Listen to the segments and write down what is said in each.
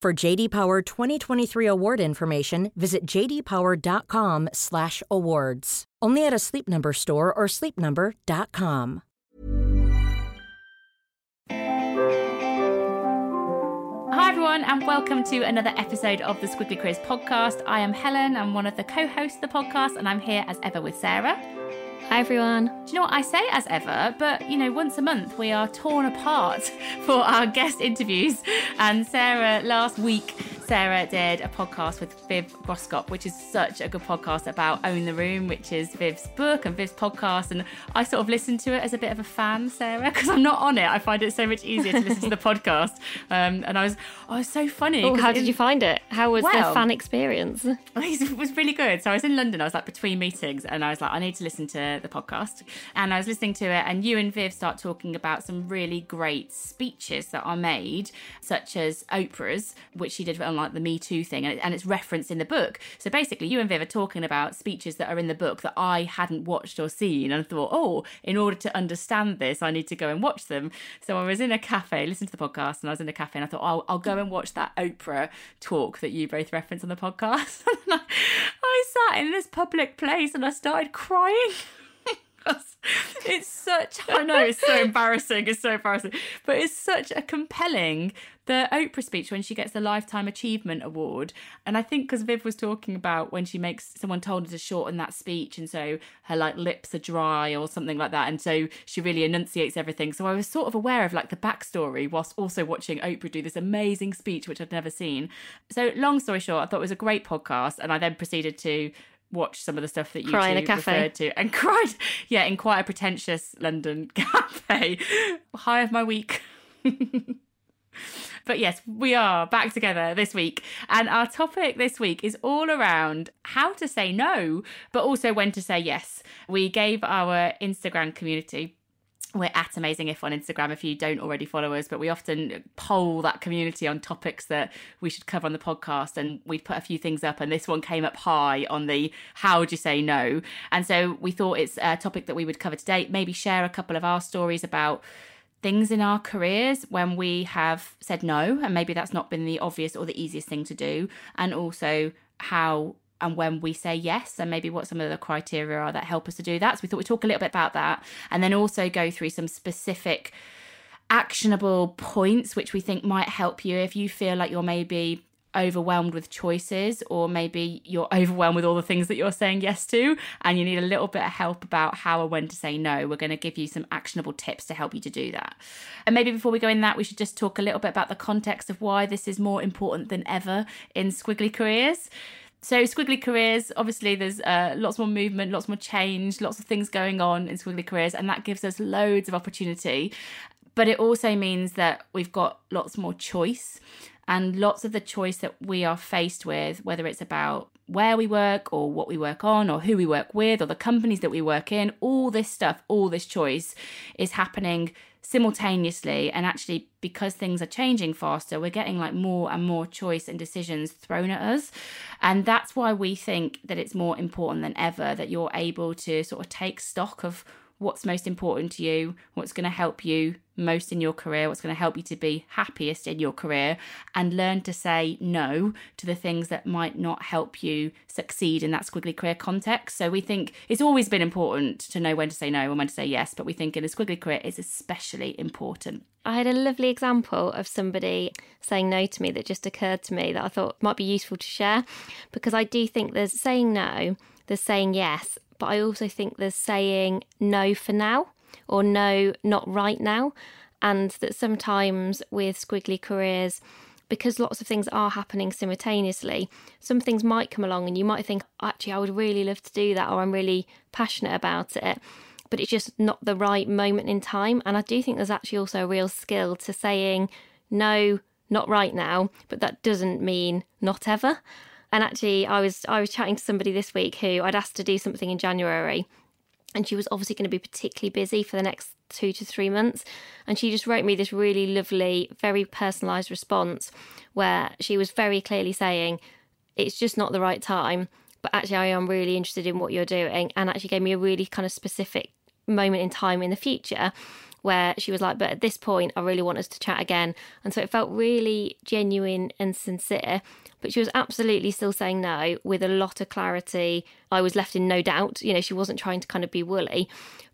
For JD Power 2023 award information, visit jdpower.com/awards. Only at a Sleep Number store or sleepnumber.com. Hi, everyone, and welcome to another episode of the Squiggly Career podcast. I am Helen, I'm one of the co hosts of the podcast, and I'm here as ever with Sarah. Hi everyone. Do you know what I say as ever? But you know, once a month we are torn apart for our guest interviews. And Sarah, last week, Sarah did a podcast with Viv Groskop, which is such a good podcast about Own the Room, which is Viv's book and Viv's podcast. And I sort of listened to it as a bit of a fan, Sarah, because I'm not on it. I find it so much easier to listen to the podcast. Um, and I was, oh, was so funny. Oh, how in- did you find it? How was Well- the fan experience? it was really good. So I was in London. I was like between meetings, and I was like, I need to listen to the podcast. And I was listening to it, and you and Viv start talking about some really great speeches that are made, such as Oprah's, which she did on like the Me Too thing, and, it, and it's referenced in the book. So basically, you and Viv are talking about speeches that are in the book that I hadn't watched or seen, and I thought, oh, in order to understand this, I need to go and watch them. So I was in a cafe, listened to the podcast, and I was in a cafe, and I thought, oh, I'll go and watch that Oprah talk that you both referenced on the podcast. I, I sat in this public place and I started crying. it's such I know it's so embarrassing it's so embarrassing but it's such a compelling the Oprah speech when she gets the lifetime achievement award and I think because Viv was talking about when she makes someone told her to shorten that speech and so her like lips are dry or something like that and so she really enunciates everything. So I was sort of aware of like the backstory whilst also watching Oprah do this amazing speech which I'd never seen. So long story short I thought it was a great podcast and I then proceeded to watch some of the stuff that you Cry in a cafe. referred to and cried yeah in quite a pretentious london cafe. High of my week but yes we are back together this week and our topic this week is all around how to say no but also when to say yes we gave our instagram community we're at Amazing If on Instagram if you don't already follow us, but we often poll that community on topics that we should cover on the podcast. And we put a few things up, and this one came up high on the how would you say no? And so we thought it's a topic that we would cover today. Maybe share a couple of our stories about things in our careers when we have said no, and maybe that's not been the obvious or the easiest thing to do, and also how and when we say yes, and maybe what some of the criteria are that help us to do that. So we thought we'd talk a little bit about that, and then also go through some specific actionable points which we think might help you if you feel like you're maybe overwhelmed with choices or maybe you're overwhelmed with all the things that you're saying yes to and you need a little bit of help about how and when to say no. We're going to give you some actionable tips to help you to do that. And maybe before we go in that we should just talk a little bit about the context of why this is more important than ever in squiggly careers. So squiggly careers obviously there's uh, lots more movement lots more change lots of things going on in squiggly careers and that gives us loads of opportunity. But it also means that we've got lots more choice and lots of the choice that we are faced with whether it's about where we work or what we work on or who we work with or the companies that we work in all this stuff all this choice is happening simultaneously. And actually because things are changing faster we're getting like more and more choice and decisions thrown at us. And that's why we think that it's more important than ever that you're able to sort of take stock of what's most important to you, what's going to help you most in your career, what's going to help you to be happiest in your career, and learn to say no to the things that might not help you succeed in that squiggly career context. So we think it's always been important to know when to say no and when to say yes, but we think in a squiggly career it's especially important. I had a lovely example of somebody saying no to me that just occurred to me that I thought might be useful to share because I do think there's saying no, there's saying yes, but I also think there's saying no for now or no, not right now. And that sometimes with squiggly careers, because lots of things are happening simultaneously, some things might come along and you might think, actually, I would really love to do that, or I'm really passionate about it. But it's just not the right moment in time. And I do think there's actually also a real skill to saying, no, not right now, but that doesn't mean not ever. And actually, I was I was chatting to somebody this week who I'd asked to do something in January, and she was obviously going to be particularly busy for the next two to three months. And she just wrote me this really lovely, very personalised response where she was very clearly saying, It's just not the right time, but actually, I am really interested in what you're doing. And actually, gave me a really kind of specific moment in time in the future where she was like, But at this point, I really want us to chat again. And so it felt really genuine and sincere. But she was absolutely still saying no with a lot of clarity. I was left in no doubt. You know, she wasn't trying to kind of be woolly,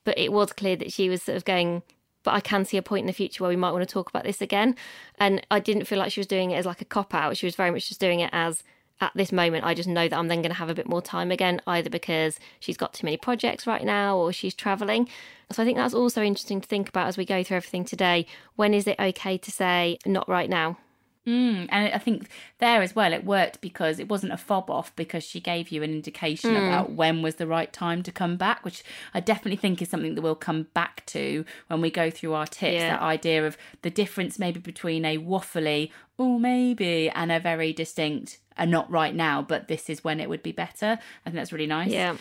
but it was clear that she was sort of going, but I can see a point in the future where we might want to talk about this again. And I didn't feel like she was doing it as like a cop out. She was very much just doing it as at this moment, I just know that I'm then going to have a bit more time again, either because she's got too many projects right now or she's traveling. So I think that's also interesting to think about as we go through everything today. When is it okay to say, not right now? Mm, and I think there as well, it worked because it wasn't a fob off because she gave you an indication mm. about when was the right time to come back, which I definitely think is something that we'll come back to when we go through our tips. Yeah. That idea of the difference maybe between a waffly, oh, maybe, and a very distinct, a not right now, but this is when it would be better. I think that's really nice. Yeah.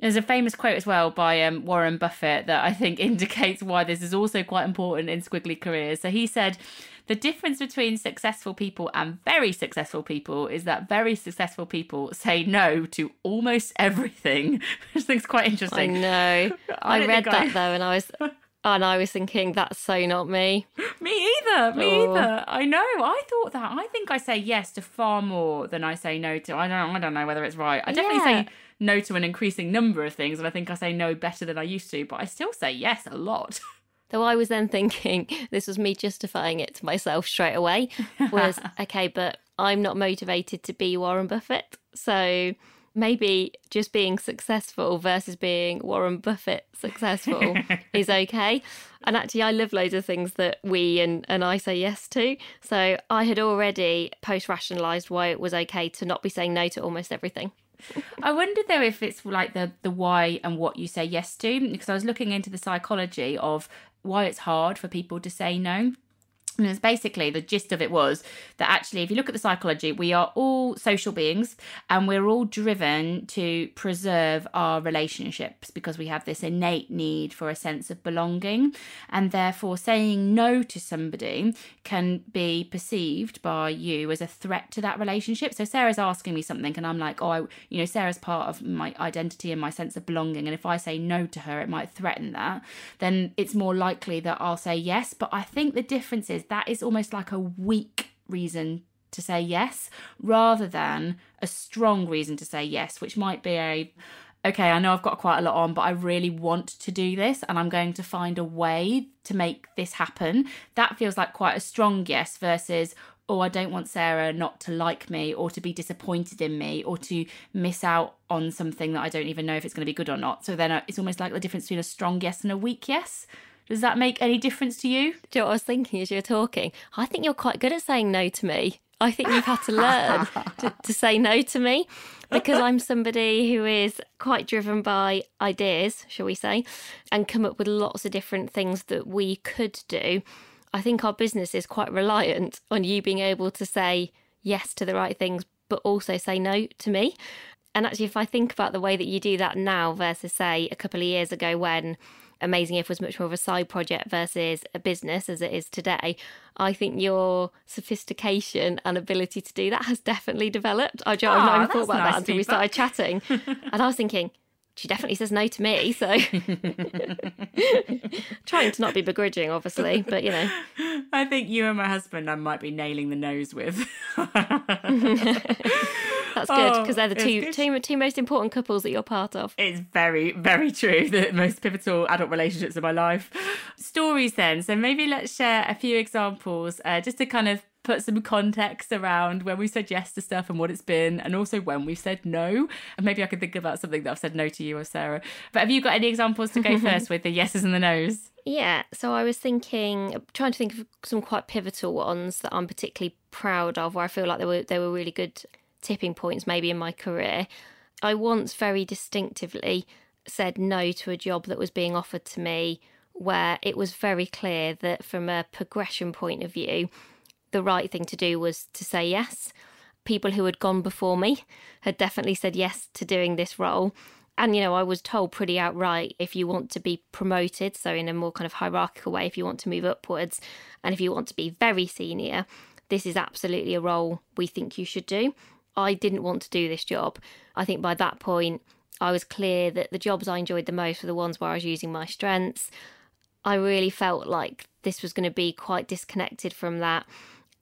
There's a famous quote as well by um, Warren Buffett that I think indicates why this is also quite important in squiggly careers. So he said, the difference between successful people and very successful people is that very successful people say no to almost everything, which I think is quite interesting. I know. I, I read that I... though, and I was. And I was thinking, that's so not me. Me either. Me oh. either. I know. I thought that. I think I say yes to far more than I say no to. I don't. I don't know whether it's right. I definitely yeah. say no to an increasing number of things, and I think I say no better than I used to. But I still say yes a lot. Though I was then thinking, this was me justifying it to myself straight away, was okay, but I'm not motivated to be Warren Buffett. So maybe just being successful versus being Warren Buffett successful is okay. And actually, I love loads of things that we and, and I say yes to. So I had already post rationalized why it was okay to not be saying no to almost everything. I wonder though if it's like the the why and what you say yes to because I was looking into the psychology of why it's hard for people to say no. And it's basically the gist of it was that actually, if you look at the psychology, we are all social beings and we're all driven to preserve our relationships because we have this innate need for a sense of belonging. And therefore, saying no to somebody can be perceived by you as a threat to that relationship. So, Sarah's asking me something, and I'm like, oh, I, you know, Sarah's part of my identity and my sense of belonging. And if I say no to her, it might threaten that. Then it's more likely that I'll say yes. But I think the difference is that is almost like a weak reason to say yes rather than a strong reason to say yes, which might be a okay, I know I've got quite a lot on, but I really want to do this and I'm going to find a way to make this happen. That feels like quite a strong yes versus, oh, I don't want Sarah not to like me or to be disappointed in me or to miss out on something that I don't even know if it's going to be good or not. So then uh, it's almost like the difference between a strong yes and a weak yes. Does that make any difference to you? Do you know what I was thinking as you were talking? I think you're quite good at saying no to me. I think you've had to learn to, to, say no to me because I'm somebody who is quite driven by ideas, shall we say, and come up with lots of different things that we could do. I think our business is quite reliant on you being able to say yes to the right things, but also say no to me. And actually, if I think about the way that you do that now versus, say, a couple of years ago when Amazing If was much more of a side project versus a business as it is today, I think your sophistication and ability to do that has definitely developed. I, I've not even thought about nice that until we started chatting. and I was thinking, she definitely says no to me. So trying to not be begrudging, obviously, but you know. I think you and my husband I might be nailing the nose with. That's good because they're the Oh, two, two two most important couples that you're part of. It's very, very true. The most pivotal adult relationships of my life. Stories, then. So maybe let's share a few examples uh, just to kind of put some context around when we said yes to stuff and what it's been, and also when we've said no. And maybe I could think about something that I've said no to you or Sarah. But have you got any examples to go first with the yeses and the nos? Yeah, so I was thinking, trying to think of some quite pivotal ones that I'm particularly proud of, where I feel like they were they were really good tipping points maybe in my career. I once very distinctively said no to a job that was being offered to me, where it was very clear that from a progression point of view, the right thing to do was to say yes. People who had gone before me had definitely said yes to doing this role. And, you know, I was told pretty outright if you want to be promoted, so in a more kind of hierarchical way, if you want to move upwards, and if you want to be very senior, this is absolutely a role we think you should do. I didn't want to do this job. I think by that point, I was clear that the jobs I enjoyed the most were the ones where I was using my strengths. I really felt like this was going to be quite disconnected from that.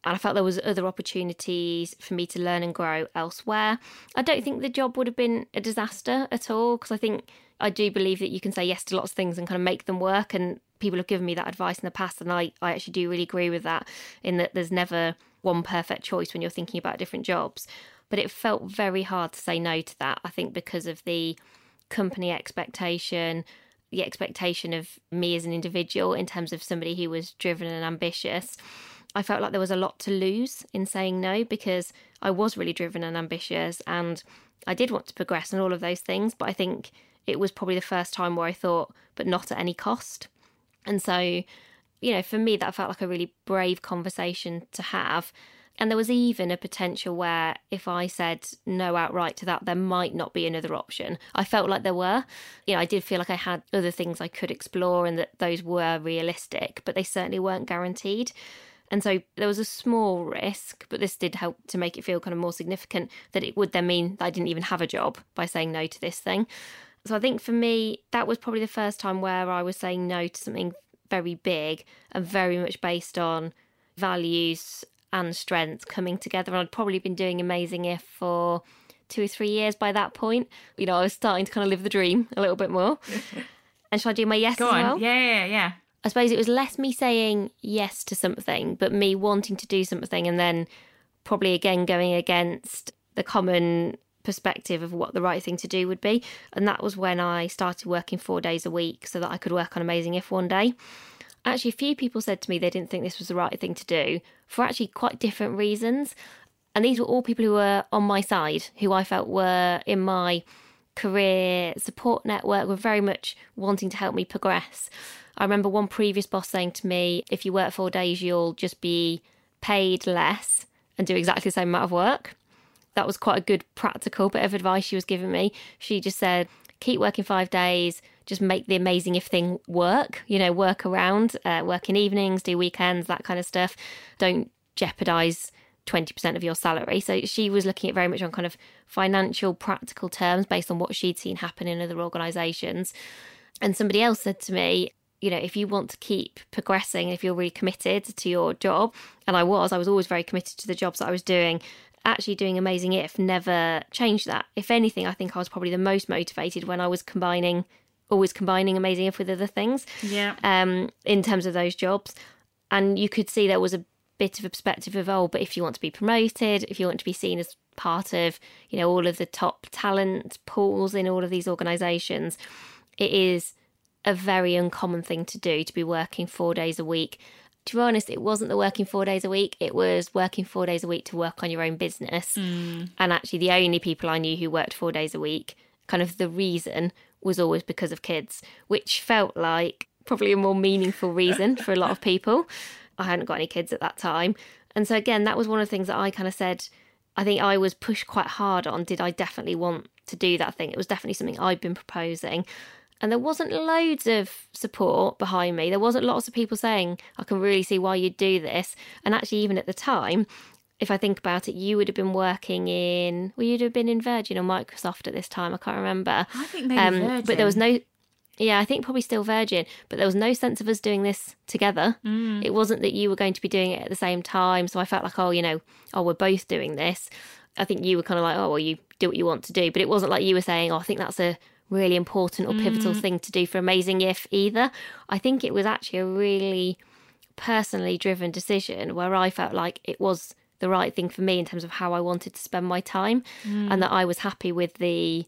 And I felt there was other opportunities for me to learn and grow elsewhere. I don't think the job would have been a disaster at all because I think I do believe that you can say yes to lots of things and kind of make them work. And people have given me that advice in the past, and I, I actually do really agree with that. In that there's never one perfect choice when you're thinking about different jobs. But it felt very hard to say no to that. I think because of the company expectation, the expectation of me as an individual in terms of somebody who was driven and ambitious. I felt like there was a lot to lose in saying no because I was really driven and ambitious and I did want to progress and all of those things. But I think it was probably the first time where I thought, but not at any cost. And so, you know, for me, that felt like a really brave conversation to have. And there was even a potential where if I said no outright to that, there might not be another option. I felt like there were. You know, I did feel like I had other things I could explore and that those were realistic, but they certainly weren't guaranteed. And so there was a small risk, but this did help to make it feel kind of more significant that it would then mean that I didn't even have a job by saying no to this thing. So I think for me, that was probably the first time where I was saying no to something very big and very much based on values and strengths coming together. And I'd probably been doing Amazing If for two or three years by that point. You know, I was starting to kind of live the dream a little bit more. and should I do my yes Go as on. well? Yeah, yeah, yeah. I suppose it was less me saying yes to something, but me wanting to do something and then probably again going against the common perspective of what the right thing to do would be. And that was when I started working four days a week so that I could work on Amazing If one day. Actually, a few people said to me they didn't think this was the right thing to do for actually quite different reasons. And these were all people who were on my side, who I felt were in my career support network, were very much wanting to help me progress. I remember one previous boss saying to me, if you work four days, you'll just be paid less and do exactly the same amount of work. That was quite a good practical bit of advice she was giving me. She just said, keep working five days, just make the amazing if thing work, you know, work around, uh, work in evenings, do weekends, that kind of stuff. Don't jeopardize 20% of your salary. So she was looking at very much on kind of financial, practical terms based on what she'd seen happen in other organisations. And somebody else said to me, you know, if you want to keep progressing, if you're really committed to your job, and I was, I was always very committed to the jobs that I was doing. Actually, doing Amazing If never changed that. If anything, I think I was probably the most motivated when I was combining, always combining Amazing If with other things. Yeah. Um, in terms of those jobs, and you could see there was a bit of a perspective of oh, but if you want to be promoted, if you want to be seen as part of, you know, all of the top talent pools in all of these organisations, it is a very uncommon thing to do to be working four days a week. To be honest, it wasn't the working four days a week, it was working four days a week to work on your own business. Hmm. And actually, the only people I knew who worked four days a week, kind of the reason was always because of kids, which felt like probably a more meaningful reason for a lot of people. I hadn't got any kids at that time. And so, again, that was one of the things that I kind of said. I think I was pushed quite hard on. Did I definitely want to do that thing? It was definitely something I'd been proposing. And there wasn't loads of support behind me. There wasn't lots of people saying, I can really see why you'd do this. And actually, even at the time, if I think about it, you would have been working in, well, you'd have been in Virgin or Microsoft at this time. I can't remember. I think maybe Virgin. But there was no, yeah, I think probably still Virgin, but there was no sense of us doing this together. Mm. It wasn't that you were going to be doing it at the same time. So I felt like, oh, you know, oh, we're both doing this. I think you were kind of like, oh, well, you do what you want to do. But it wasn't like you were saying, oh, I think that's a really important or pivotal mm. thing to do for Amazing If either. I think it was actually a really personally driven decision where I felt like it was the right thing for me in terms of how I wanted to spend my time and that mm. I was happy with the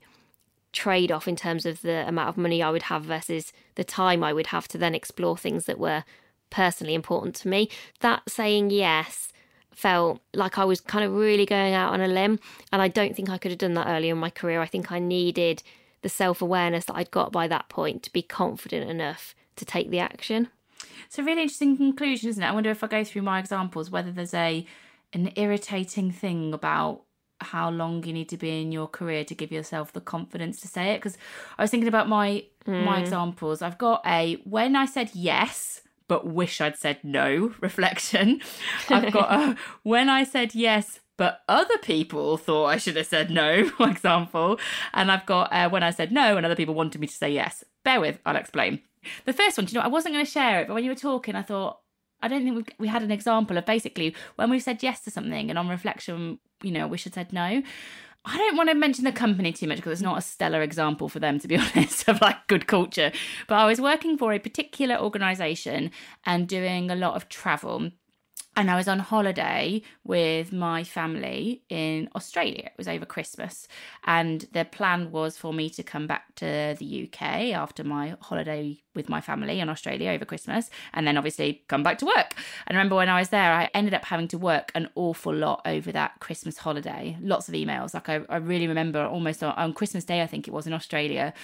trade off in terms of the amount of money I would have versus the time I would have to then explore things that were personally important to me. That saying yes felt like I was kind of really going out on a limb. And I don't think I could have done that earlier in my career. I think I needed the self awareness that I'd got by that point to be confident enough to take the action. It's a really interesting conclusion, isn't it? I wonder if I go through my examples, whether there's a an irritating thing about how long you need to be in your career to give yourself the confidence to say it. Because I was thinking about my my hmm. examples. I've got a when I said yes but wish I'd said no reflection. I've got a when I said yes but other people thought I should have said no, for example. And I've got uh, when I said no and other people wanted me to say yes. Bear with, I'll explain. The first one, do you know, I wasn't going to share it, but when you were talking, I thought, I don't think we, we had an example of basically when we've said yes to something and on reflection, you know, we should have said no. I don't want to mention the company too much because it's not a stellar example for them, to be honest, of like good culture. But I was working for a particular organization and doing a lot of travel and I was on holiday with my family in Australia. It was over Christmas, and the plan was for me to come back to the UK after my holiday with my family in Australia over Christmas, and then obviously come back to work. And remember when I was there, I ended up having to work an awful lot over that Christmas holiday. Lots of emails. Like I, I really remember almost on, on Christmas Day, I think it was in Australia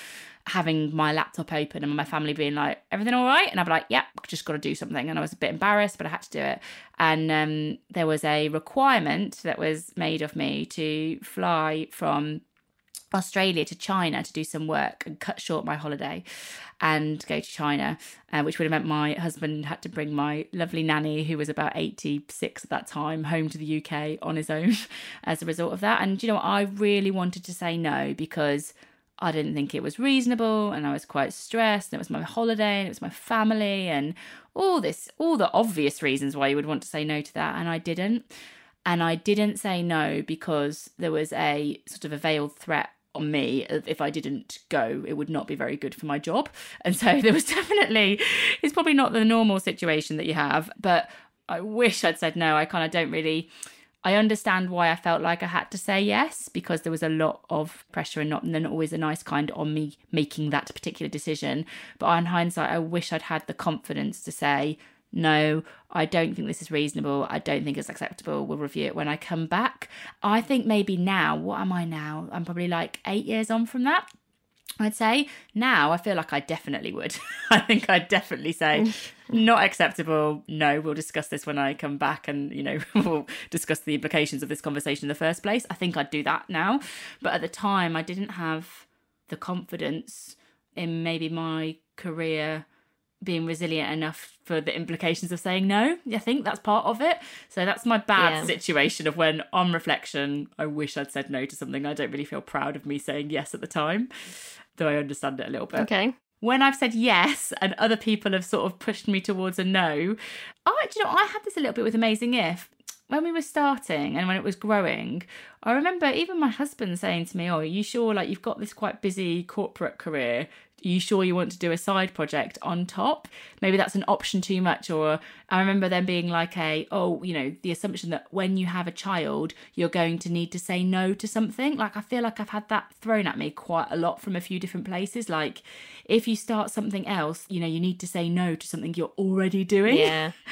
having my laptop open and my family being like, everything all right? And I'd be like, yeah, just got to do something. And I was a bit embarrassed, but I had to do it. And um, there was a requirement that was made of me to fly from Australia to China to do some work and cut short my holiday and go to China, uh, which would have meant my husband had to bring my lovely nanny, who was about 86 at that time, home to the UK on his own as a result of that. And you know, I really wanted to say no because I didn't think it was reasonable and I was quite stressed. And it was my holiday and it was my family and all this, all the obvious reasons why you would want to say no to that. And I didn't. And I didn't say no because there was a sort of a veiled threat on me if I didn't go, it would not be very good for my job. And so there was definitely, it's probably not the normal situation that you have, but I wish I'd said no. I kind of don't really I understand why I felt like I had to say yes because there was a lot of pressure and not and then always a nice kind on me making that particular decision. But on hindsight, I wish I'd had the confidence to say, no, I don't think this is reasonable. I don't think it's acceptable. We'll review it when I come back. I think maybe now, what am I now? I'm probably like eight years on from that. I'd say now I feel like I definitely would. I think I'd definitely say not acceptable. No, we'll discuss this when I come back and, you know, we'll discuss the implications of this conversation in the first place. I think I'd do that now. But at the time, I didn't have the confidence in maybe my career being resilient enough for the implications of saying no. I think that's part of it. So that's my bad Yeah. situation of when, on reflection, I wish I'd said no to something. I don't really feel proud of me saying yes at the time, though I understand it a little bit Okay. when I've said yes and other people have sort of pushed me towards a no, I, do you know, I had this a little bit with Amazing If. When we were starting and when it was growing, I remember even my husband saying to me, Oh, are you sure like you've got this quite busy corporate career? Are you sure you want to do a side project on top? Maybe that's an option too much. Or I remember them being like a, oh, you know, the assumption that when you have a child, you're going to need to say no to something. Like I feel like I've had that thrown at me quite a lot from a few different places. Like if you start something else, you know, you need to say no to something you're already doing. Yeah.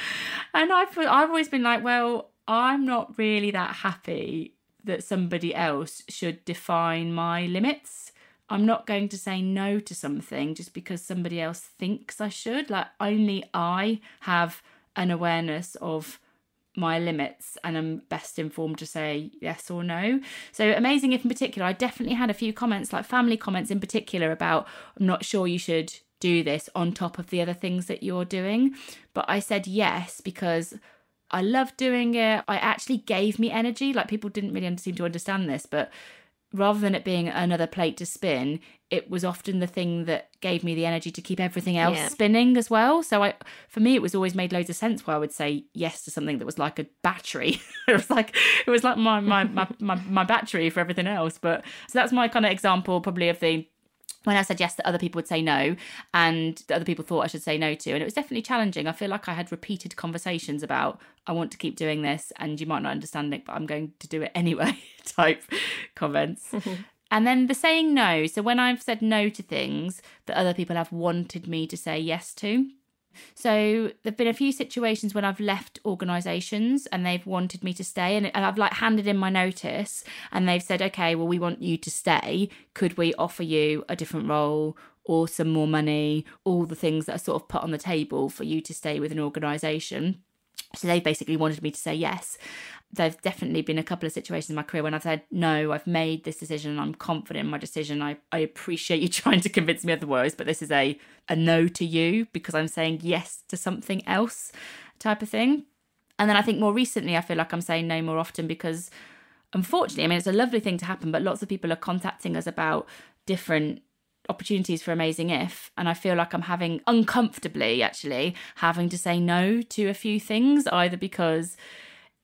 And I've I've always been like, well, I'm not really that happy that somebody else should define my limits. I'm not going to say no to something just because somebody else thinks I should. Like only I have an awareness of my limits and I'm best informed to say yes or no. So amazing if in particular I definitely had a few comments like family comments in particular about I'm not sure you should do this on top of the other things that you're doing. But I said yes because I loved doing it. I actually gave me energy. Like people didn't really seem to understand this, but rather than it being another plate to spin, it was often the thing that gave me the energy to keep everything else Yeah. spinning as well. So I for me it was always made loads of sense where I would say yes to something that was like a battery. it was like it was like my my, my my my battery for everything else. But so that's my kind of example probably of the when I said yes that other people would say no and that other people thought I should say no to. And it was definitely challenging. I feel like I had repeated conversations about I want to keep doing this and you might not understand it, but I'm going to do it anyway type comments. and then the saying no. So when I've said no to things that other people have wanted me to say yes to. So there've been a few situations when I've left organisations and they've wanted me to stay, and I've like handed in my notice, and they've said, okay, well we want you to stay. Could we offer you a different role or some more money? All the things that are sort of put on the table for you to stay with an organisation. So they basically wanted me to say yes. There's definitely been a couple of situations in my career when I've said, no, I've made this decision. I'm confident in my decision. I, I appreciate you trying to convince me otherwise, but this is a, a no to you because I'm saying yes to something else type of thing. And then I think more recently, I feel like I'm saying no more often because unfortunately, I mean, it's a lovely thing to happen, but lots of people are contacting us about different opportunities for amazing if and i feel like i'm having uncomfortably actually having to say no to a few things either because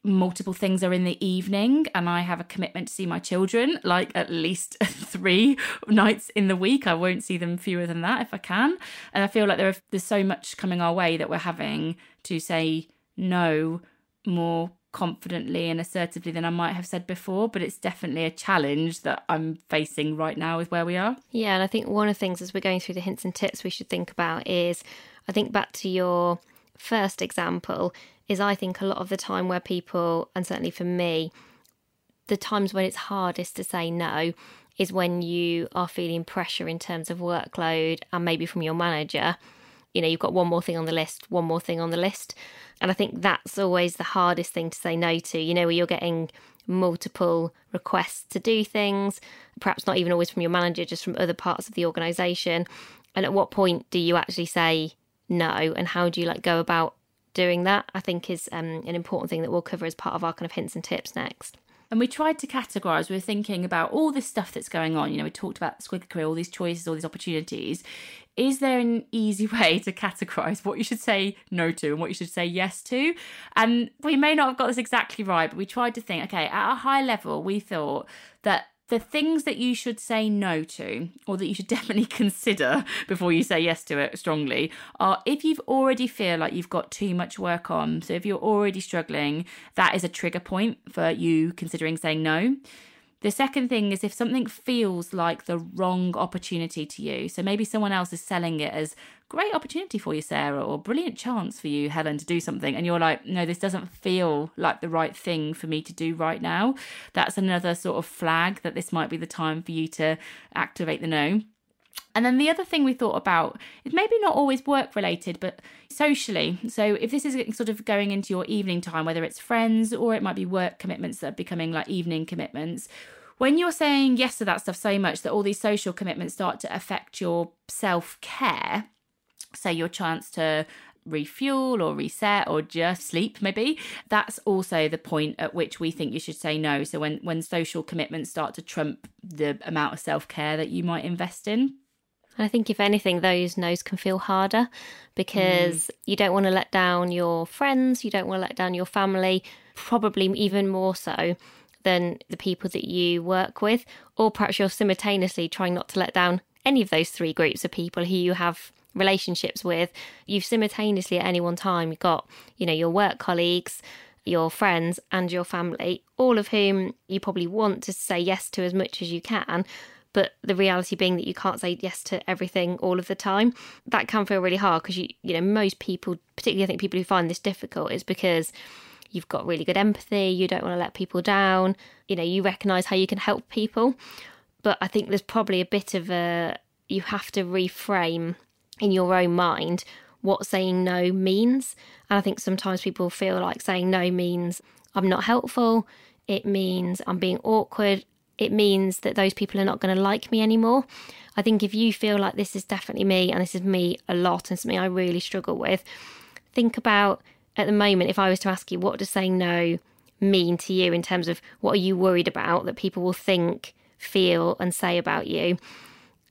multiple things are in the evening and i have a commitment to see my children like at least three nights in the week. I won't see them fewer than that if i can. And i feel like there are, there's so much coming our way that we're having to say no more confidently and assertively than I might have said before, but it's definitely a challenge that I'm facing right now with where we are. Yeah, and I think one of the things as we're going through the hints and tips we should think about is I think back to your first example is I think a lot of the time where people and certainly for me the times when it's hardest to say no is when you are feeling pressure in terms of workload and maybe from your manager you know you've got one more thing on the list one more thing on the list. And i think that's always the hardest thing to say no to you know where you're getting multiple requests to do things perhaps not even always from your manager just from other parts of the organization. And at what point do you actually say no? And how do you like go about doing that? I think is um, an important thing that we'll cover as part of our kind of hints and tips next And we tried to categorize. We were thinking about all this stuff that's going on. You know, we talked about Squiggly Career, all these choices, all these opportunities. Is there an easy way to categorize what you should say no to and what you should say yes to? And we may not have got this exactly right, but we tried to think okay, at a high level, we thought that the things that you should say no to, or that you should definitely consider before you say yes to it strongly, are if you've already feel like you've got too much work on. So if you're already struggling, that is a trigger point for you considering saying no. The second thing is if something feels like the wrong opportunity to you. So maybe someone else is selling it as great opportunity for you, Sarah, or brilliant chance for you, Helen, to do something. And you're like, no, this doesn't feel like the right thing for me to do right now. That's another sort of flag that this might be the time for you to activate the no. And then the other thing we thought about is maybe not always work related, but socially. So if this is sort of going into your evening time, whether it's friends or it might be work commitments that are becoming like evening commitments, when you're saying yes to that stuff so much that all these social commitments start to affect your self care, say your chance to refuel or reset or just sleep maybe that's also the point at which we think you should say no so when when social commitments start to trump the amount of self-care that you might invest in I think, if anything, those no's can feel harder because mm. you don't want to let down your friends, you don't want to let down your family, probably even more so than the people that you work with, or perhaps you're simultaneously trying not to let down any of those three groups of people who you have relationships with. You've simultaneously at any one time got, you know, your work colleagues, your friends, and your family, all of whom you probably want to say yes to as much as you can but the reality being that you can't say yes to everything all of the time. That can feel really hard because you you know most people particularly i think people who find this difficult is because you've got really good empathy you don't want to let people down you know you recognize how you can help people. But i think there's probably a bit of a you have to reframe in your own mind what saying no means. And i think sometimes people feel like saying no means i'm not helpful it means i'm being awkward it means that those people are not going to like me anymore. I think if you feel like this is definitely me and this is me a lot and something I really struggle with, think about at the moment, if I was to ask you, what does saying no mean to you in terms of what are you worried about that people will think, feel, and say about you?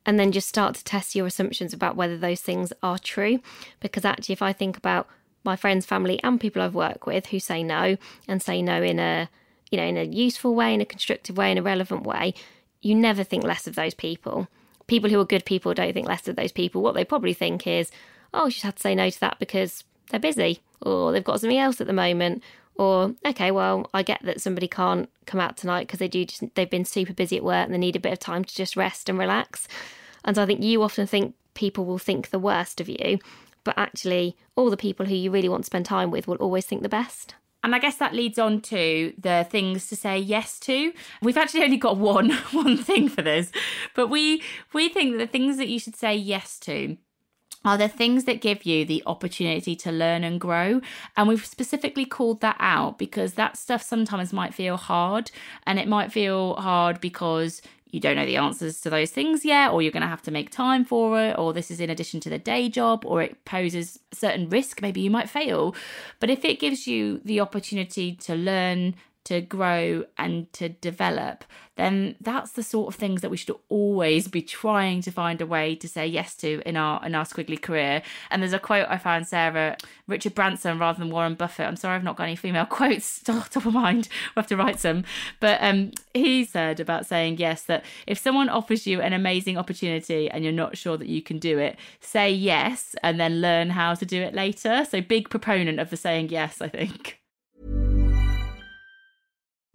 And then just start to test your assumptions about whether those things are true. Because actually, if I think about my friends, family, and people I've worked with who say no and say no in a you know in a useful way, in a constructive way, in a relevant way, you never think less of those people. People who are good people don't think less of those people. What they probably think is, oh, she's had to say no to that because they're busy or they've got something else at the moment or okay well i get that somebody can't come out tonight because they do just they've been super busy at work and they need a bit of time to just rest and relax and so i think you often think people will think the worst of you but actually all the people who you really want to spend time with will always think the best and I guess that leads on to the things to say yes to. We've actually only got one one thing for this, but we we think that the things that you should say yes to are the things that give you the opportunity to learn and grow. And we've specifically called that out because that stuff sometimes might feel hard. And it might feel hard because you don't know the answers to those things yet, or you're going to have to make time for it, or this is in addition to the day job, or it poses certain risk. Maybe you might fail. But if it gives you the opportunity to learn, to grow and to develop, then that's the sort of things that we should always be trying to find a way to say yes to in our in our squiggly career. And there's a quote I found, Sarah, Richard Branson rather than Warren Buffett. I'm sorry I've not got any female quotes top of mind. We'll have to write some. But um, he said about saying yes that if someone offers you an amazing opportunity and you're not sure that you can do it, say yes and then learn how to do it later. So big proponent of the saying yes, I think.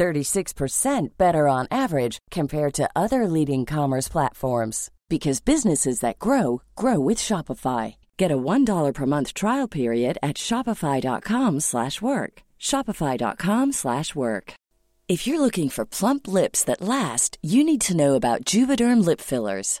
36% better on average compared to other leading commerce platforms because businesses that grow grow with Shopify. Get a $1 per month trial period at shopify.com/work. shopify.com/work. If you're looking for plump lips that last, you need to know about Juvederm lip fillers.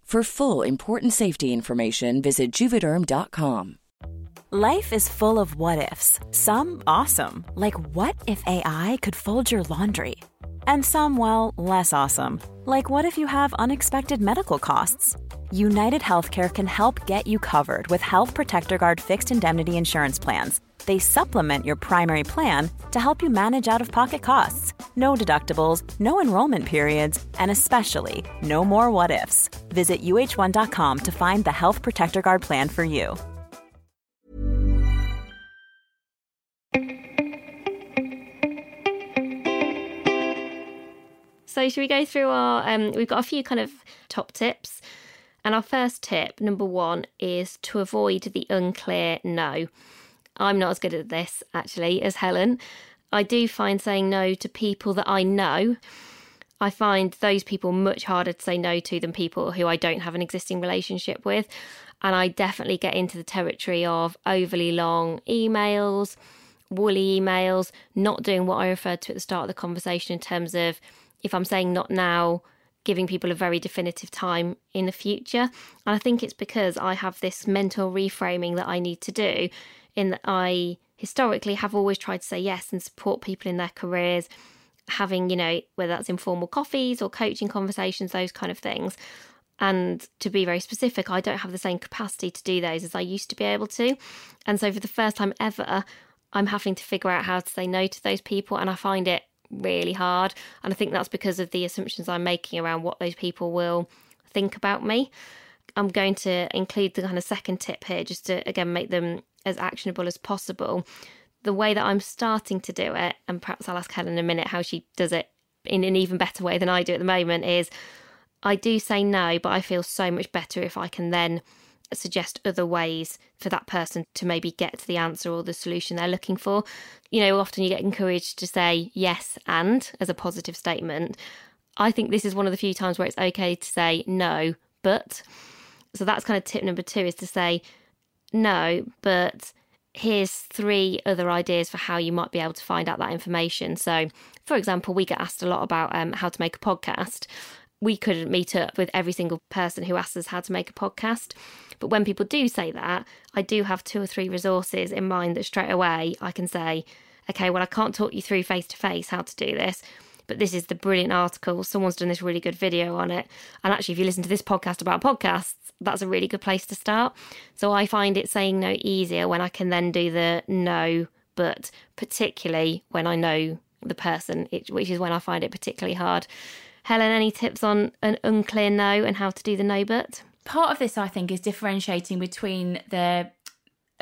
For full important safety information, visit juvederm.com. Life is full of what ifs. Some awesome, like what if AI could fold your laundry? And some, well, less awesome, like what if you have unexpected medical costs? United Healthcare can help get you covered with Health Protector Guard fixed indemnity insurance plans they supplement your primary plan to help you manage out of pocket costs. No deductibles, no enrollment periods, and especially no more what ifs. Visit uh1.com to find the Health Protector Guard plan for you. So, should we go through our? Um, we've got a few kind of top tips. And our first tip, number one, is to avoid the unclear no. I'm not as good at this actually as Helen. I do find saying no to people that I know. I find those people much harder to say no to than people who I don't have an existing relationship with. And I definitely get into the territory of overly long emails, woolly emails, not doing what I referred to at the start of the conversation in terms of if I'm saying not now, giving people a very definitive time in the future. And I think it's because I have this mental reframing that I need to do in that I historically have always tried to say yes and support people in their careers having, you know, whether that's informal coffees or coaching conversations, those kind of things. And to be very specific, I don't have the same capacity to do those as I used to be able to. And so for the first time ever, I'm having to figure out how to say no to those people. And I find it really hard. And I think that's because of the assumptions I'm making around what those people will think about me. I'm going to include the kind of second tip here just to, again, make them as actionable as possible. The way that I'm starting to do it, and perhaps I'll ask Helen in a minute how she does it in an even better way than I do at the moment, is I do say no, but I feel so much better if I can then suggest other ways for that person to maybe get to the answer or the solution they're looking for. You know, often you get encouraged to say yes and as a positive statement. I think this is one of the few times where it's okay to say no, but. So that's kind of tip number two is to say no, but here's three other ideas for how you might be able to find out that information. So, for example, we get asked a lot about um, how to make a podcast. We couldn't meet up with every single person who asks us how to make a podcast. But when people do say that, I do have two or three resources in mind that straight away I can say, okay, well, I can't talk you through face to face how to do this, but this is the brilliant article. Someone's done this really good video on it. And actually, if you listen to this podcast about podcasts, that's a really good place to start. So I find it saying no easier when I can then do the no, but particularly when I know the person, which is when I find it particularly hard. Helen, any tips on an unclear no and how to do the no but? Part of this, I think, is differentiating between the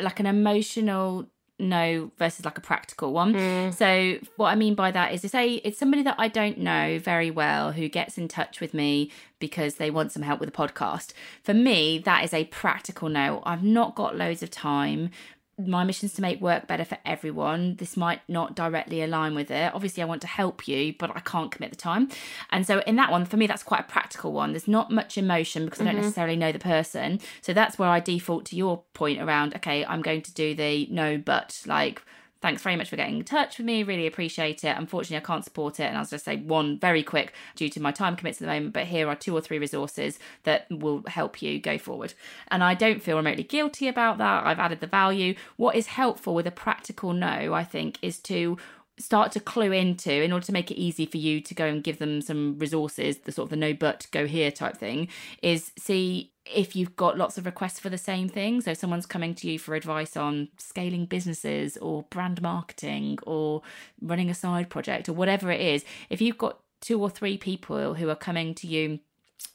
like an emotional no versus like a practical one. Mm. So what I mean by that is to say it's somebody that I don't know very well who gets in touch with me because they want some help with a podcast. For me, that is a practical no. I've not got loads of time my mission is to make work better for everyone. This might not directly align with it. Obviously, I want to help you, but I can't commit the time. And so, in that one, for me, that's quite a practical one. There's not much emotion because I don't mm-hmm. necessarily know the person. So, that's where I default to your point around, okay, I'm going to do the no, but like, Thanks very much for getting in touch with me. Really appreciate it. Unfortunately, I can't support it. And I was just say one very quick due to my time commits at the moment, but here are two or three resources that will help you go forward. And I don't feel remotely guilty about that. I've added the value. What is helpful with a practical no, I think, is to start to clue into in order to make it easy for you to go and give them some resources the sort of the no but go here type thing is see if you've got lots of requests for the same thing so someone's coming to you for advice on scaling businesses or brand marketing or running a side project or whatever it is if you've got two or three people who are coming to you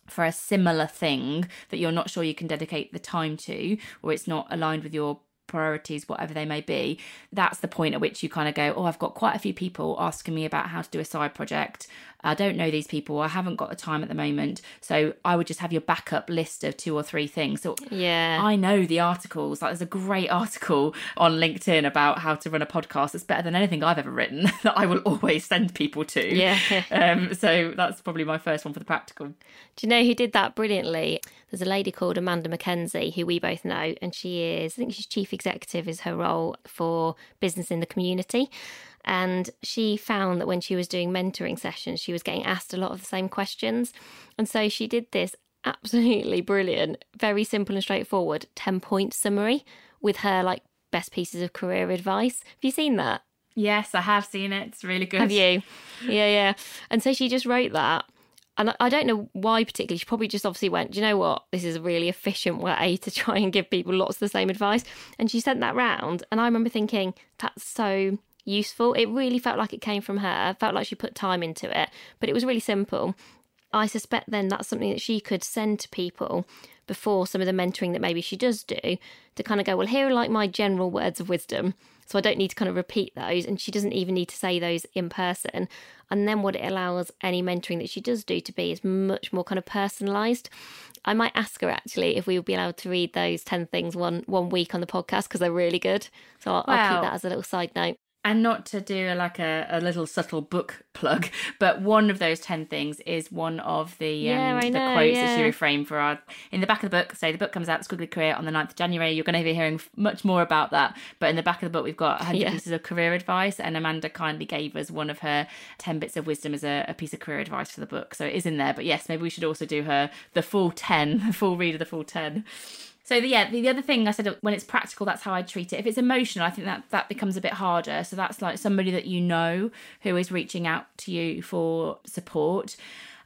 for a similar thing that you're not sure you can dedicate the time to or it's not aligned with your priorities, whatever they may be, that's the point at which you kind of go, Oh, I've got quite a few people asking me about how to do a side project. I don't know these people. I haven't got the time at the moment. So I would just have your backup list of two or three things. So yeah, I know the articles. Like there's a great article on LinkedIn about how to run a podcast. It's better than anything I've ever written that I will always send people to. Yeah. Um, so that's probably my first one for the practical. Do you know who did that brilliantly? There's a lady called Amanda Mackenzie who we both know, and she is, I think she's chief executive, is her role for business in the community. And she found that when she was doing mentoring sessions, she was getting asked a lot of the same questions. And so she did this absolutely brilliant, very simple and straightforward 10 point summary with her like best pieces of career advice. Have you seen that? Yes, I have seen it. It's really good. Have you? Yeah, yeah. And so she just wrote that. And I don't know why particularly. She probably just obviously went, Do you know what? This is a really efficient way to try and give people lots of the same advice. And she sent that round. And I remember thinking, That's so useful. It really felt like it came from her, felt like she put time into it, but it was really simple. I suspect then that's something that she could send to people before some of the mentoring that maybe she does do to kind of go, well, here are like my general words of wisdom. So I don't need to kind of repeat those. And she doesn't even need to say those in person. And then what it allows any mentoring that she does do to be is much more kind of personalized. I might ask her actually if we would be allowed to read those 10 things one, one week on the podcast because they're really good. So I'll, wow. I'll keep that as a little side note and not to do like a, a little subtle book plug, but one of those 10 things is one of the yeah, um, the know, quotes yeah. that she reframed for our in the back of the book. So the book comes out, Squiggly Career, on the 9th of January. You're going to be hearing much more about that. But in the back of the book, we've got 100 yeah. pieces of career advice, and Amanda kindly gave us one of her 10 bits of wisdom as a, a, piece of career advice for the book. So it is in there. But yes, maybe we should also do her the full 10, the full read of the full 10. So the, yeah, the, the other thing I said when it's practical, that's how I treat it. If it's emotional, I think that that becomes a bit harder. So that's like somebody that you know who is reaching out to you for support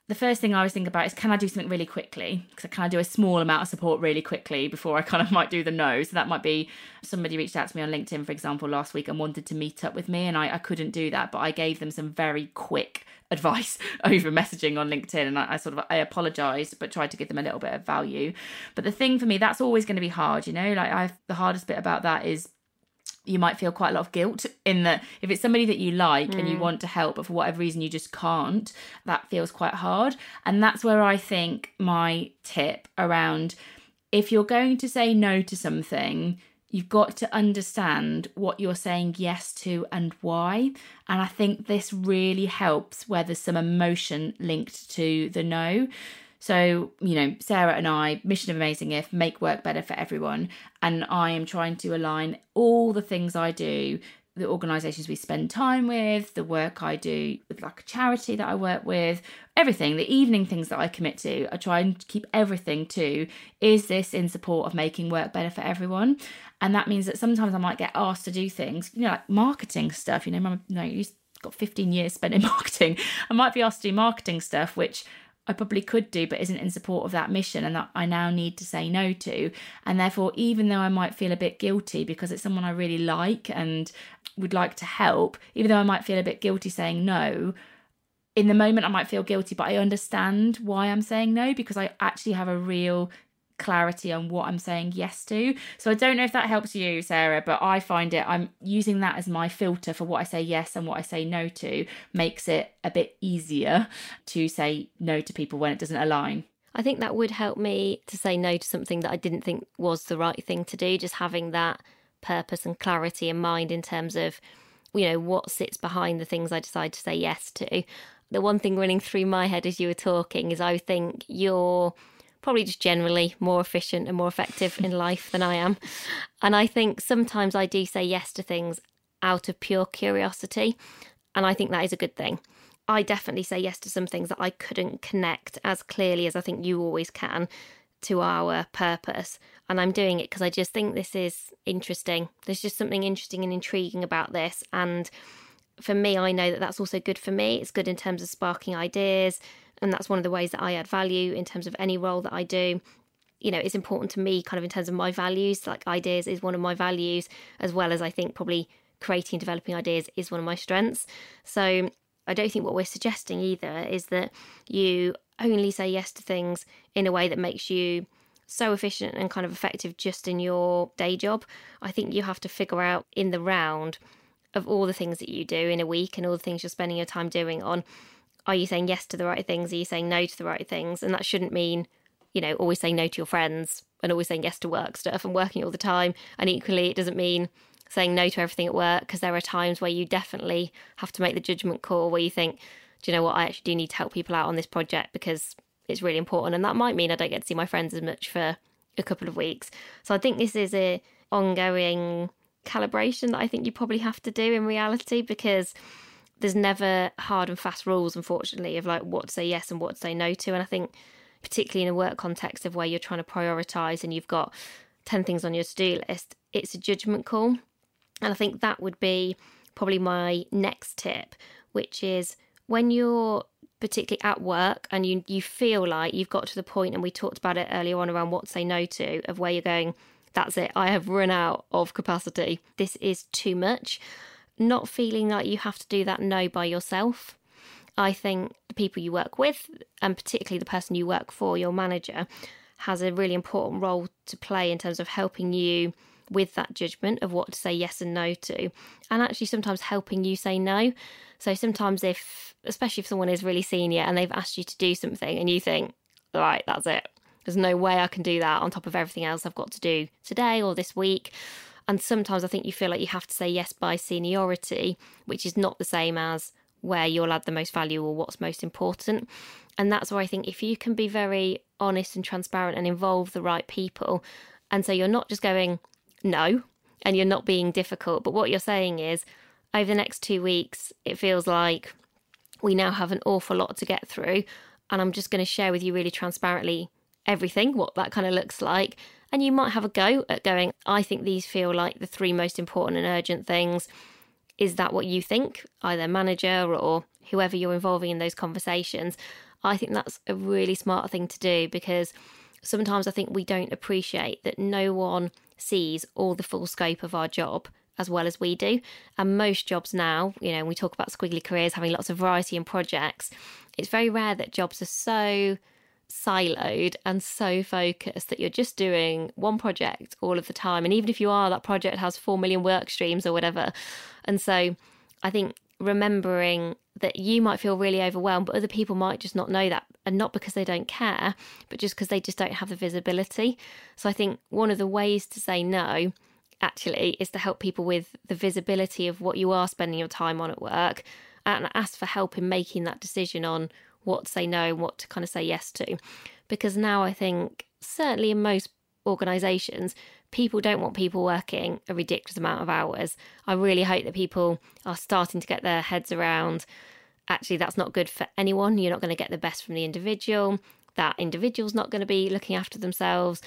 the first thing I always think about is can I do something really quickly? Because can I do a small amount of support really quickly before I kind of might do the no? So that might be somebody reached out to me on LinkedIn, for example, last week and wanted to meet up with me, and I, I couldn't do that, but I gave them some very quick advice over messaging on LinkedIn, and I, I sort of I apologized, but tried to give them a little bit of value. But the thing for me, that's always going to be hard, you know. Like I, the hardest bit about that is you might feel quite a lot of guilt in that if it's somebody that you like mm. and you mm. want to help but for whatever reason you just can't that feels quite hard and that's where i think my tip around if you're going to say no to something you've got to understand what you're saying yes to and why and i think this really helps where there's some emotion linked to the no so, you know, Sarah and I, Mission of Amazing If, make work better for everyone. And I am trying to align all the things I do, the organisations we spend time with, the work I do with like a charity that I work with, everything, the evening things that I commit to. I try and keep everything to is this in support of making work better for everyone? And that means that sometimes I might get asked to do things, you know, like marketing stuff. You know, my, you know, you've got 15 years spent in marketing. I might be asked to do marketing stuff, which I probably could do, but isn't in support of that mission and that I now need to say no to. And therefore, even though I might feel a bit guilty because it's someone I really like and would like to help, even though I might feel a bit guilty saying no, in the moment I might feel guilty, but I understand why I'm saying no because I actually have a real clarity on what I'm saying yes to. So I don't know if that helps you, Sarah, but I find it, I'm using that as my filter for what I say yes and what I say no to, makes it a bit easier to say no to people when it doesn't align. I think that would help me to say no to something that I didn't think was the right thing to do, just having that purpose and clarity in mind in terms of, you know, what sits behind the things I decide to say yes to. The one thing running through my head as you were talking is I think you're probably just generally more efficient and more effective in life than I am. And I think sometimes I do say yes to things out of pure curiosity. And I think that is a good thing. I definitely say yes to some things that I couldn't connect as clearly as I think you always can to our purpose. And I'm doing it because I just think this is interesting. There's just something interesting and intriguing about this. And for me, I know that that's also good for me. It's good in terms of sparking ideas, and that's one of the ways that I add value in terms of any role that I do. You know, it's important to me, kind of in terms of my values, like ideas is one of my values, as well as I think probably creating and developing ideas is one of my strengths. So I don't think what we're suggesting either is that you only say yes to things in a way that makes you so efficient and kind of effective just in your day job. I think you have to figure out in the round of all the things that you do in a week and all the things you're spending your time doing on are you saying yes to the right things? Are you saying no to the right things? And that shouldn't mean, you know, always saying no to your friends and always saying yes to work stuff and working all the time. And equally, it doesn't mean saying no to everything at work because there are times where you definitely have to make the judgment call where you think, do you know what, I actually do need to help people out on this project because it's really important. And that might mean I don't get to see my friends as much for a couple of weeks. So I think this is a ongoing calibration that I think you probably have to do in reality because there's never hard and fast rules, unfortunately, of like what to say yes and what to say no to. And I think, particularly in a work context of where you're trying to prioritize and you've got 10 things on your to do list, it's a judgment call. And I think that would be probably my next tip, which is when you're particularly at work and you you feel like you've got to the point and we talked about it earlier on around what to say no to of where you're going that's it i have run out of capacity this is too much not feeling like you have to do that no by yourself. I think the people you work with, and particularly the person you work for, your manager, has a really important role to play in terms of helping you with that judgment of what to say yes and no to, and actually sometimes helping you say no. So sometimes, if, especially if someone is really senior and they've asked you to do something and you think, right, that's it, there's no way I can do that on top of everything else I've got to do today or this week, and sometimes I think you feel like you have to say yes by seniority, which is not the same as where you'll add the most value or what's most important. And that's where I think if you can be very honest and transparent and involve the right people, and so you're not just going, no, and you're not being difficult, but what you're saying is, over the next two weeks, it feels like we now have an awful lot to get through. And I'm just going to share with you really transparently everything, what that kind of looks like. And you might have a go at going, I think these feel like the three most important and urgent things. Is that what you think, either manager or whoever you're involving in those conversations? I think that's a really smart thing to do because sometimes I think we don't appreciate that no one sees all the full scope of our job as well as we do. And most jobs now, you know, we talk about squiggly careers, having lots of variety and projects, it's very rare that jobs are so siloed and so focused that you're just doing one project all of the time. And even if you are, that project has 4 million work streams or whatever. And so I think remembering that you might feel really overwhelmed, but other people might just not know that. And not because they don't care, but just because they just don't have the visibility. So I think one of the ways to say no actually is to help people with the visibility of what you are spending your time on at work and ask for help in making that decision on what to say no and what to kind of say yes to. Because now I think, certainly in most organisations, people don't want people working a ridiculous amount of hours. I really hope that people are starting to get their heads around actually, that's not good for anyone. You're not going to get the best from the individual. That individual's not going to be looking after themselves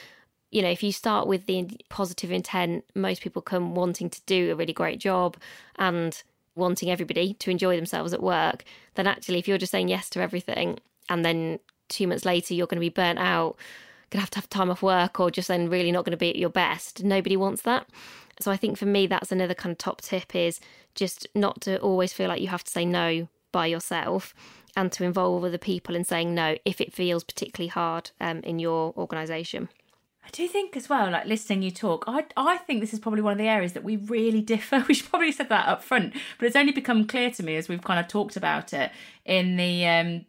you know, if you start with the positive intent, most people come wanting to do a really great job and wanting everybody to enjoy themselves at work. Then, actually, if you're just saying yes to everything and then two months later you're going to be burnt out, going to have to have time off work, or just then really not going to be at your best, nobody wants that. So, I think for me, that's another kind of top tip is just not to always feel like you have to say no by yourself and to involve other people in saying no if it feels particularly hard um, in your organisation. Do think as well, like listening you talk, I I think this is probably one of the areas that we really differ. We should probably said that up front, but it's only become clear to me as we've kind of talked about it in the um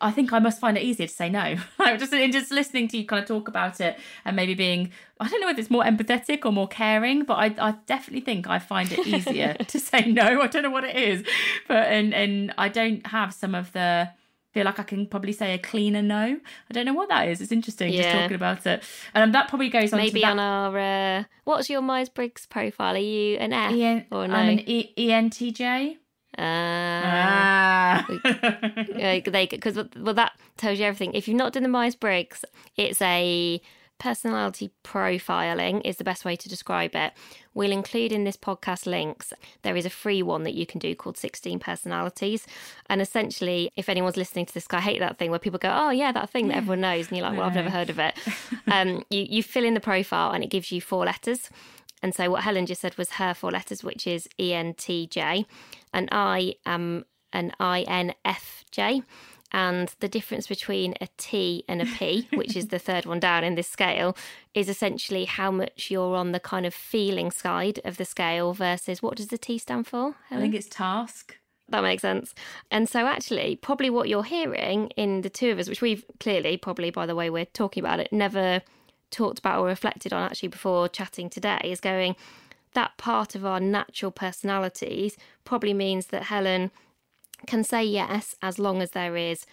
I think I must find it easier to say no. like just in just listening to you kind of talk about it and maybe being I don't know if it's more empathetic or more caring, but I, I definitely think I find it easier to say no. I don't know what it is. But and and I don't have some of the feel like I can probably say a cleaner no. I don't know what that is. It's interesting yeah. just talking about it. And um, that probably goes on maybe on our uh, what's your Myers Briggs profile? Are you an F e- or no? I'm an e- ENTJ. Ah, because well that tells you everything. If you've not done the Myers Briggs, it's a personality profiling is the best way to describe it. We'll include in this podcast links. There is a free one that you can do called 16 Personalities. And essentially, if anyone's listening to this, I hate that thing where people go, oh, yeah, that thing that everyone knows. And you're like, well, I've never heard of it. um, you, you fill in the profile and it gives you four letters. And so what Helen just said was her four letters, which is ENTJ. And I am an INFJ. And the difference between a T and a P, which is the third one down in this scale, is essentially how much you're on the kind of feeling side of the scale versus what does the T stand for? Helen? I think it's task. That makes sense. And so, actually, probably what you're hearing in the two of us, which we've clearly, probably by the way we're talking about it, never talked about or reflected on actually before chatting today, is going that part of our natural personalities probably means that Helen can say yes as long as there is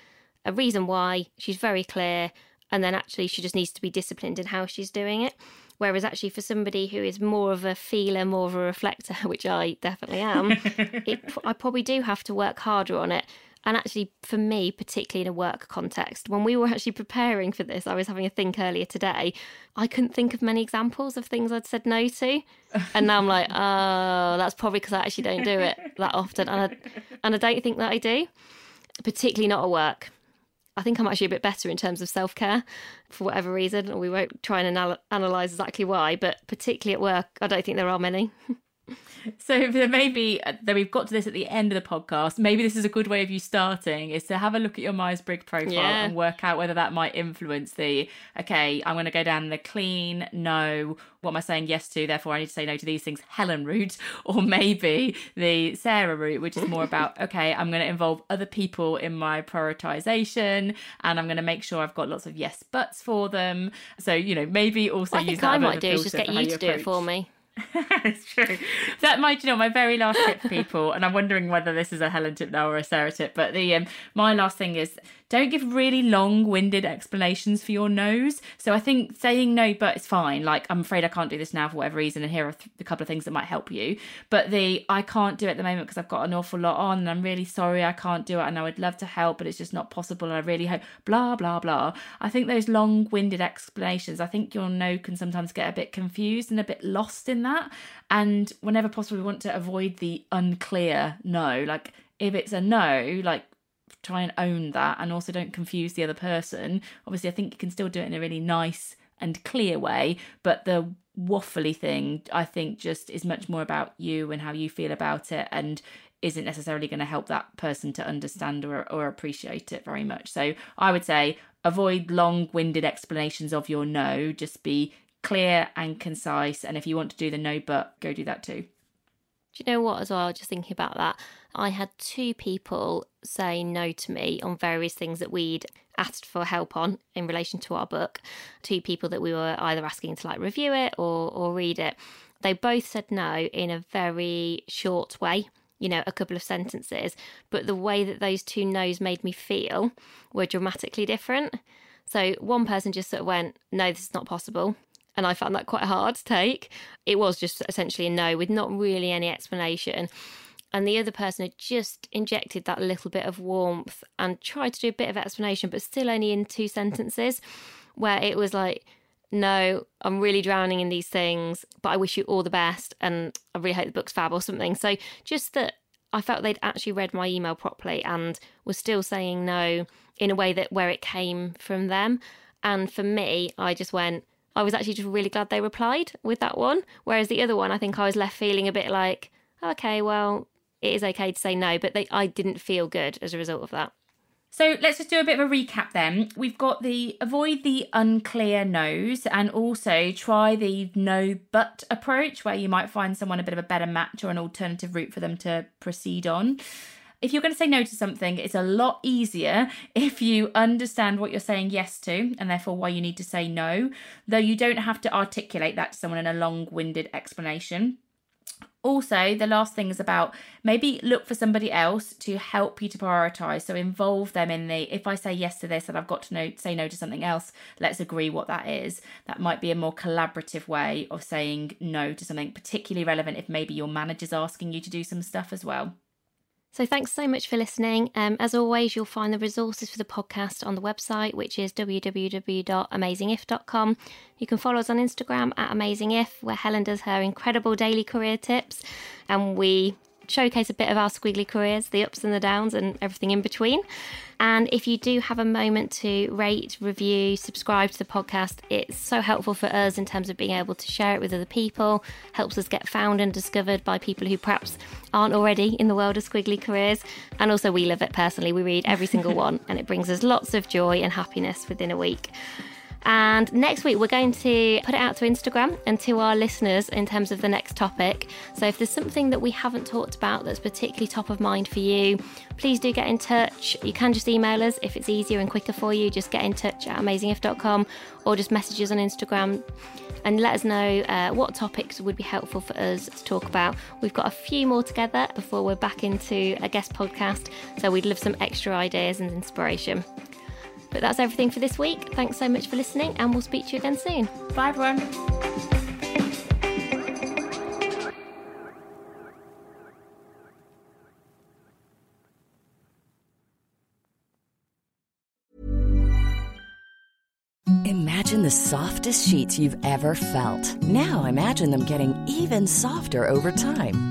a reason why. She's very clear, and then actually she just needs to be disciplined in how she's doing it. Whereas actually for somebody who is more of a feeler, more of a reflector, which I definitely am, it, I probably do have to work harder on it. And actually, for me, particularly in a work context, when we were actually preparing for this, I was having a think earlier today. I couldn't think of many examples of things I'd said no to. And now I'm like, oh, that's probably because I actually don't do it that often. And I, and I don't think that I do, particularly not at work. I think I'm actually a bit better in terms of self care for whatever reason. We won't try and anal- analyse exactly why, but particularly at work, I don't think there are many. So there may be that we've got to this at the end of the podcast. Maybe this is a good way of you starting is to have a look at your Myers Briggs profile yeah. and work out whether that might influence the okay. I'm going to go down the clean no. What am I saying yes to? Therefore, I need to say no to these things. Helen route, or maybe the Sarah route, which is more about okay. I'm going to involve other people in my prioritization, and I'm going to make sure I've got lots of yes buts for them. So you know, maybe also what I think I might do is just get you to do it for me. it's true. That might, you know, my very last tip, people, and I'm wondering whether this is a Helen tip now or a Sarah tip. But the um, my last thing is don't give really long winded explanations for your no's. So I think saying no, but it's fine. Like, I'm afraid I can't do this now for whatever reason, and here are th- a couple of things that might help you. But the I can't do it at the moment because I've got an awful lot on, and I'm really sorry I can't do it, and I would love to help, but it's just not possible, and I really hope, blah, blah, blah. I think those long winded explanations, I think your no can sometimes get a bit confused and a bit lost in that. And whenever possible, we want to avoid the unclear no. Like, if it's a no, like try and own that and also don't confuse the other person. Obviously, I think you can still do it in a really nice and clear way, but the waffly thing, I think, just is much more about you and how you feel about it and isn't necessarily going to help that person to understand or, or appreciate it very much. So I would say avoid long winded explanations of your no, just be clear and concise. And if you want to do the no but, go do that too. Do you know what, as well? Just thinking about that, I had two people say no to me on various things that we'd asked for help on in relation to our book. Two people that we were either asking to like review it or, or read it. They both said no in a very short way, you know, a couple of sentences. But the way that those two no's made me feel were dramatically different. So one person just sort of went, no, this is not possible and I found that quite hard to take. It was just essentially a no with not really any explanation. And the other person had just injected that little bit of warmth and tried to do a bit of explanation, but still only in two sentences, where it was like, no, I'm really drowning in these things, but I wish you all the best. And I really hope the book's fab or something. So just that I felt they'd actually read my email properly and was still saying no in a way that where it came from them. And for me, I just went, I was actually just really glad they replied with that one. Whereas the other one, I think I was left feeling a bit like, okay, well, it is okay to say no, but they, I didn't feel good as a result of that. So let's just do a bit of a recap then. We've got the avoid the unclear no's and also try the no but approach where you might find someone a bit of a better match or an alternative route for them to proceed on if you're going to say no to something, it's a lot easier if you understand what you're saying yes to and therefore why you need to say no, though you don't have to articulate that to someone in a long winded explanation. Also, the last thing is about maybe look for somebody else to help you to prioritize. So involve them in the if I say yes to this and I've got to know, say no to something else, let's agree what that is. That might be a more collaborative way of saying no to something, particularly relevant if maybe your manager's asking you to do some stuff as well. So, thanks so much for listening. Um, as always, you'll find the resources for the podcast on the website, which is www.amazingif.com. You can follow us on Instagram at amazingif, where Helen does her incredible daily career tips, and we showcase a bit of our squiggly careers, the ups and the downs, and everything in between. And if you do have a moment to rate, review, subscribe to the podcast, it's so helpful for us in terms of being able to share it with other people, helps us get found and discovered by people who perhaps aren't already in the world of squiggly careers. And also, we love it personally. We read every single one, and it brings us lots of joy and happiness within a week. And next week, we're going to put it out to Instagram and to our listeners in terms of the next topic. So if there's something that we haven't talked about that's particularly top of mind for you, please do get in touch. You can just email us if it's easier and quicker for you. Just get in touch at amazingif.com or just message us on Instagram and let us know uh, what topics would be helpful for us to talk about. We've got a few more together before we're back into a guest podcast, so we'd love some extra ideas and inspiration. But that's everything for this week. Thanks so much for listening, and we'll speak to you again soon. Bye, everyone. Imagine the softest sheets you've ever felt. Now imagine them getting even softer over time.